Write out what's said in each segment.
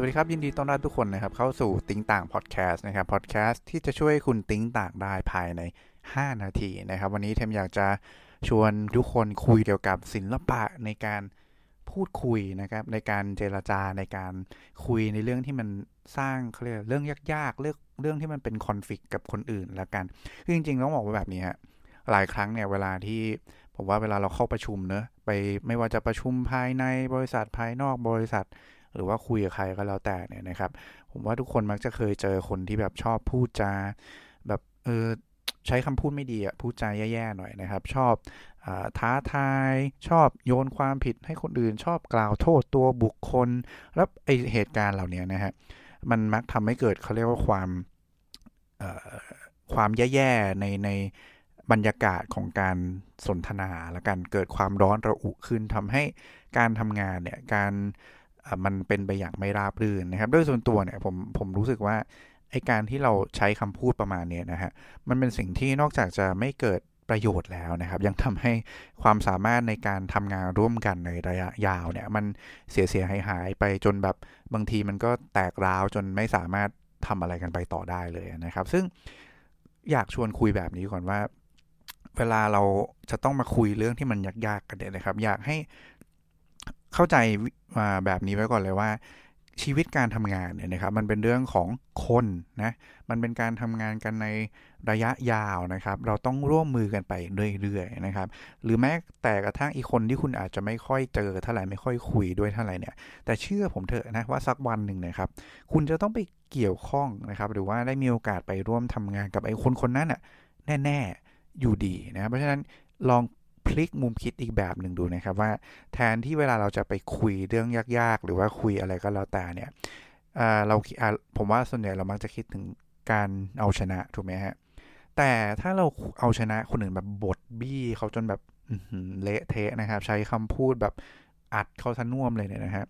สวัสดีครับ ยินดีต้อนรับทุกคนนะครับ เข้าสู่ Think ต่างพอดแคสต์นะครับพอดแคสต์ที่จะช่วยคุณ Think ต่างได้ภายใน 5 นาทีนะครับ วันนี้เทมอยากจะชวนทุกคนคุยเกี่ยวกับศิลปะในการพูดคุยนะครับ ในการเจรจาในการคุยในเรื่องที่มันสร้างเขาเรียกเรื่องยากๆเรื่องเรื่องที่มันเป็นคอนฟ lict กับคนอื่นละกันคือจริงๆต้องบอกว่าแบบนี้ฮะหลายครั้งเนี่ยเวลาที่ผมว่าเวลาเราเข้าประชุมเนอะไปไม่ว่าจะประชุมภายในบริษัทภายนอกบริษัท หรือว่าคุยกับใครก็แล้วแต่เนี่ยนะครับ ผมว่าทุกคนมักจะเคยเจอคนที่แบบชอบพูดจาแบบเออใช้คำพูดไม่ดีอะพูดจาแย่ๆหน่อยนะครับ ชอบอท้าทายชอบโยนความผิดให้คนอื่น ชอบกล่าวโทษตัวบุคคล แล้วไอเหตุการณ์เหล่านี้นะฮะมันมักทำให้เกิดเขาเรียกว่าความความแย่ๆในในบรรยากาศของการสนทนาและกันเกิดความร้อนระอุขึ้นทำให้การทำงานเนี่ยการ มันเป็นไปอย่างไม่ราบรื่นนะครับด้วยส่วนตัวเนี่ยผมผมรู้สึกว่าไอการที่เราใช้คำพูดประมาณนี้นะฮะมันเป็นสิ่งที่นอกจากจะไม่เกิดประโยชน์แล้วนะครับ ยังทำให้ความสามารถในการทำงานร่วมกันในระยะยาวเนี่ยมันเสียเสียหายหายไปจนแบบบางทีมันก็แตกร้าวจนไม่สามารถทำอะไรกันไปต่อได้เลยนะครับ ซึ่งอยากชวนคุยแบบนี้ก่อนว่า เวลาเราจะต้องมาคุยเรื่องที่มันยากๆกันเนี่ยนะครับ อยากให้เข้าใจ มาแบบนี้ไว้ก่อนเลยว่าชีวิตการทำงานเนี่ยนะครับมันเป็นเรื่องของคนนะมันเป็นการทำงานกันในระยะยาวนะครับ เราต้องร่วมมือกันไปเรื่อยๆนะครับ หรือแม้แต่กระทั่งอีกคนที่คุณอาจจะไม่ค่อยเจอเท่าไหร่ไม่ค่อยคุยด้วยเท่าไหร่เนี่ย แต่เชื่อผมเถอะนะว่าสักวันหนึ่งนะครับ คุณจะต้องไปเกี่ยวข้องนะครับ หรือว่าได้มีโอกาสไปร่วมทำงานกับไอ้คนคนนั้นน่ะแน่ ๆอยู่ดีนะเพราะฉะนั้นลอง ลิกมุมคิดอีกแบบหนึ่งดูนะครับว่าแทนที่เวลาเราจะไปคุยเรื่องยากๆ หรือว่าคุยอะไรก็แล้วแต่เนี่ยเราผมว่าส่วนใหญ่เรามักจะคิดถึงการเอาชนะถูกไหมฮะแต่ถ้าเราเอาชนะคนอื่นแบบบดบี้เขาจนแบบเละเทะนะครับ ใช้คำพูดแบบอัดเขาทะน่วมเลยเนี่ยนะฮะ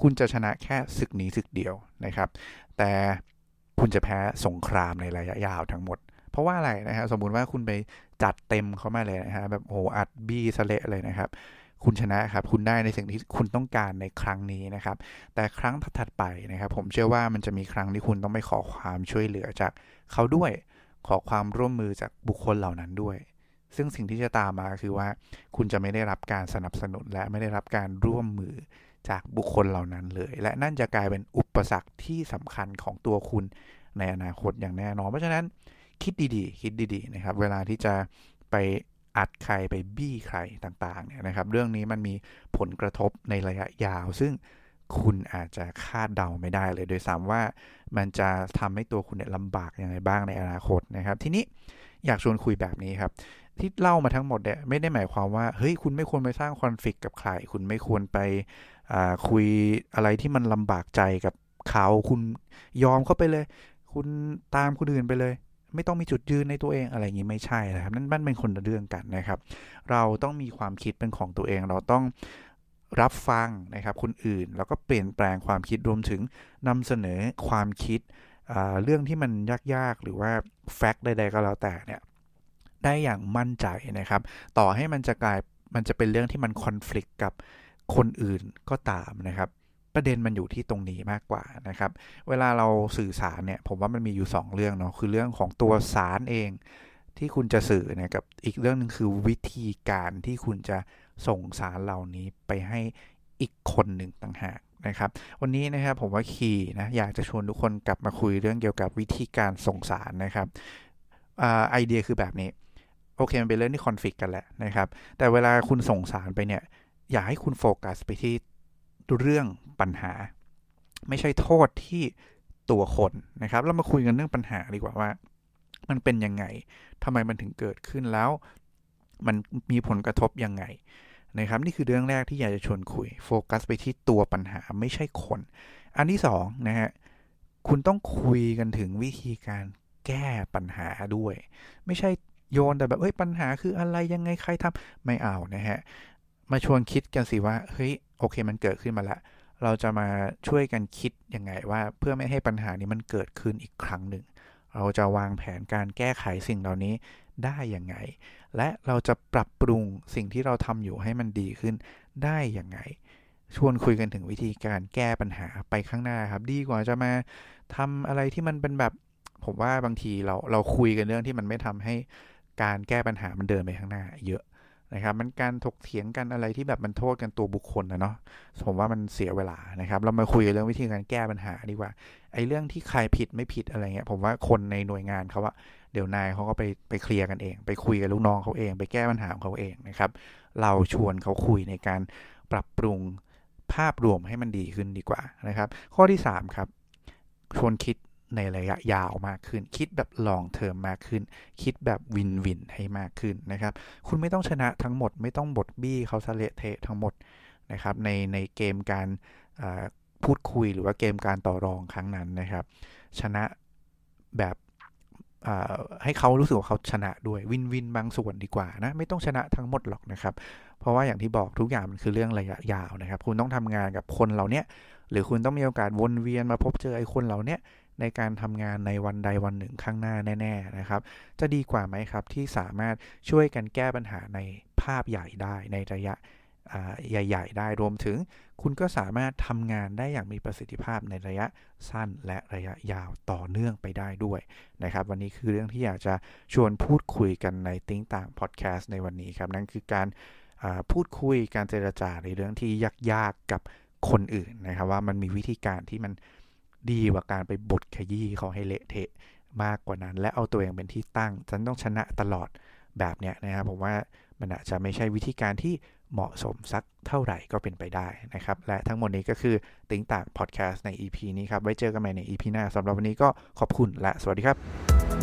คุณจะชนะแค่ศึกนี้ศึกเดียวนะครับ แต่คุณจะแพ้สงครามในระยะยาวทั้งหมด เพราะว่าอะไรนะฮะสมมุติว่าคุณไปจัดเต็มเขามาเลยนะฮะแบบโอ้อัดบี้สเละเลยนะครับ คุณชนะครับคุณได้ในสิ่งที่คุณต้องการในครั้งนี้นะครับ แต่ครั้งถัดไปนะครับ ผมเชื่อว่ามันจะมีครั้งที่คุณต้องไปขอความช่วยเหลือจากเขาด้วยขอความร่วมมือจากบุคคลเหล่านั้นด้วย ซึ่งสิ่งที่จะตามมาคือว่า คุณจะไม่ได้รับการสนับสนุนและไม่ได้รับการร่วมมือจากบุคคลเหล่านั้นเลย และนั่นจะกลายเป็นอุปสรรคที่สำคัญของตัวคุณในอนาคตอย่างแน่นอน เพราะฉะนั้น คิดดีๆ คิดดีๆนะครับ เวลาที่จะไปอัดใครไปบี้ใครต่างๆเนี่ยนะครับ เรื่องนี้มันมีผลกระทบในระยะยาว ซึ่งคุณอาจจะคาดเดาไม่ได้เลยโดยสามว่ามันจะทำให้ตัวคุณเนี่ยลำบากยังไงบ้างในอนาคตนะครับ ทีนี้อยากชวนคุยแบบนี้ครับ ที่เล่ามาทั้งหมดเนี่ยไม่ได้หมายความว่าเฮ้ยคุณไม่ควรไปสร้างคอนฟ lict กับใคร คุณไม่ควรไปคุยอะไรที่มันลำบากใจกับเขา คุณยอมเข้าไปเลย คุณตามคนอื่นไปเลย ไม่ต้องมีจุดยืนในตัวเองอะไรอย่างนี้ไม่ใช่นะครับนั่นมันเป็นคนละเรื่องกันนะครับ เราต้องมีความคิดเป็นของตัวเอง เราต้องรับฟังนะครับคนอื่น แล้วก็เปลี่ยนแปลงความคิดรวมถึงนำเสนอความคิดเรื่องที่มันยากๆ หรือว่าแฟกต์ใดๆก็แล้วแต่เนี่ยได้อย่างมั่นใจนะครับ ต่อให้มันจะกลายมันจะเป็นเรื่องที่มันคอน FLICT กับคนอื่นก็ตามนะครับ ประเด็นมันอยู่ที่ตรงนี้มากกว่านะครับ เวลาเราสื่อสารเนี่ยผมว่ามันมีอยู่ 2 เรื่องเนาะคือเรื่องของตัวสารเองที่คุณจะสื่อเนี่ยกับอีกเรื่องหนึ่งคือวิธีการที่คุณจะส่งสารเหล่านี้ไปให้อีกคนหนึ่งต่างหากนะครับ วันนี้นะครับผมว่าคีย์นะอยากจะชวนทุกคนกลับมาคุยเรื่องเกี่ยวกับวิธีการส่งสารนะครับไอเดียคือแบบนี้โอเคมันเป็นเรื่องที่คอนฟ lict กันแหละนะครับ แต่เวลาคุณส่งสารไปเนี่ย อยากให้คุณโฟกัสไปที่ เรื่องปัญหา ไม่ใช่โทษที่ตัวคนนะครับ เรามาคุยกันเรื่องปัญหาดีกว่าว่า มันเป็นยังไงทำไมมันถึงเกิดขึ้นแล้ว มันมีผลกระทบยังไงนะครับ นี่คือเรื่องแรกที่อยากจะชวนคุย โฟกัสไปที่ตัวปัญหาไม่ใช่คน อันที่สองนะฮะคุณต้องคุยกันถึงวิธีการแก้ปัญหาด้วย ไม่ใช่โยนแต่แบบเอ้ยปัญหาคืออะไรยังไงใครทำไม่เอานะฮะ มาชวนคิดกันสิว่าเฮ้ยโอเคมันเกิดขึ้นมาแล้วเราจะมาช่วยกันคิดยังไงว่าเพื่อไม่ให้ปัญหานี้มันเกิดขึ้นอีกครั้งหนึ่ง เราจะวางแผนการแก้ไขสิ่งเหล่านี้ได้ยังไง และเราจะปรับปรุงสิ่งที่เราทำอยู่ให้มันดีขึ้นได้ยังไง ชวนคุยกันถึงวิธีการแก้ปัญหาไปข้างหน้าครับ ดีกว่าจะมาทำอะไรที่มันเป็นแบบผมว่าบางทีเราเราคุยกันเรื่องที่มันไม่ทำให้การแก้ปัญหามันเดินไปข้างหน้า เยอะ นะครับมันการถกเถียงกันอะไรที่แบบมันโทษกันตัวบุคคลนะเนาะผมว่ามันเสียเวลานะครับ เรามาคุยเรื่องวิธีการแก้ปัญหาดีกว่าไอ้เรื่องที่ใครผิดไม่ผิดอะไรเงี้ยผมว่าคนในหน่วยงานเขาว่าเดี๋ยวนายเขาก็ไปไปเคลียร์กันเอง ไปคุยกับลูกน้องเขาเอง ไปแก้ปัญหาของเขาเองนะครับ เราชวนเขาคุยในการปรับปรุงภาพรวมให้มันดีขึ้นดีกว่านะครับ ข้อที่ 3 ครับชวนคิด ในระยะยาวมากขึ้น คิดแบบลองเทอมมากขึ้น คิดแบบวินวินให้มากขึ้นนะครับ คุณไม่ต้องชนะทั้งหมด ไม่ต้องบดบี้เขาสะเละเทะทั้งหมดนะครับในในเกมการพูดคุยหรือว่าเกมการต่อรองครั้งนั้นนะครับ ชนะแบบให้เขารู้สึกว่าเขาชนะด้วยวินวินบางส่วนดีกว่านะไม่ต้องชนะทั้งหมดหรอกนะครับ เพราะว่าอย่างที่บอกทุกอย่างมันคือเรื่องระยะยาวนะครับ คุณต้องทำงานกับคนเหล่านี้หรือคุณต้องมีโอกาสวนเวียนมาพบเจอไอ้คนเหล่านี้ ในการทำงานในวันใดวันหนึ่งข้างหน้าแน่ๆนะครับ จะดีกว่าไหมครับที่สามารถช่วยกันแก้ปัญหาในภาพใหญ่ได้ในระยะใหญ่ ๆ ได้รวมถึง คุณก็สามารถทำงานได้อย่างมีประสิทธิภาพในระยะสั้นและระยะยาวต่อเนื่องไปได้ด้วยนะครับ วันนี้คือเรื่องที่อยากจะชวนพูดคุยกันในติ้งต่างพอดแคสต์ในวันนี้ครับ นั่นคือการพูดคุยการเจรจาในเรื่องที่ยากๆกับคนอื่นนะครับ ว่ามันมีวิธีการที่มัน ดีกว่าการไปบดขยี้เขาให้เละเทะมากกว่านั้น และเอาตัวเองเป็นที่ตั้ง ฉันต้องชนะตลอดแบบเนี้ยนะครับผมว่ามันอาจจะไม่ใช่วิธีการที่เหมาะสมสักเท่าไหร่ก็เป็นไปได้นะครับ และทั้งหมดนี้ก็คือติ้งต่างพอดแคสต์ใน EP นี้ครับ ไว้เจอกันใหม่ใน EP หน้าสำหรับวันนี้ก็ขอบคุณและสวัสดีครับ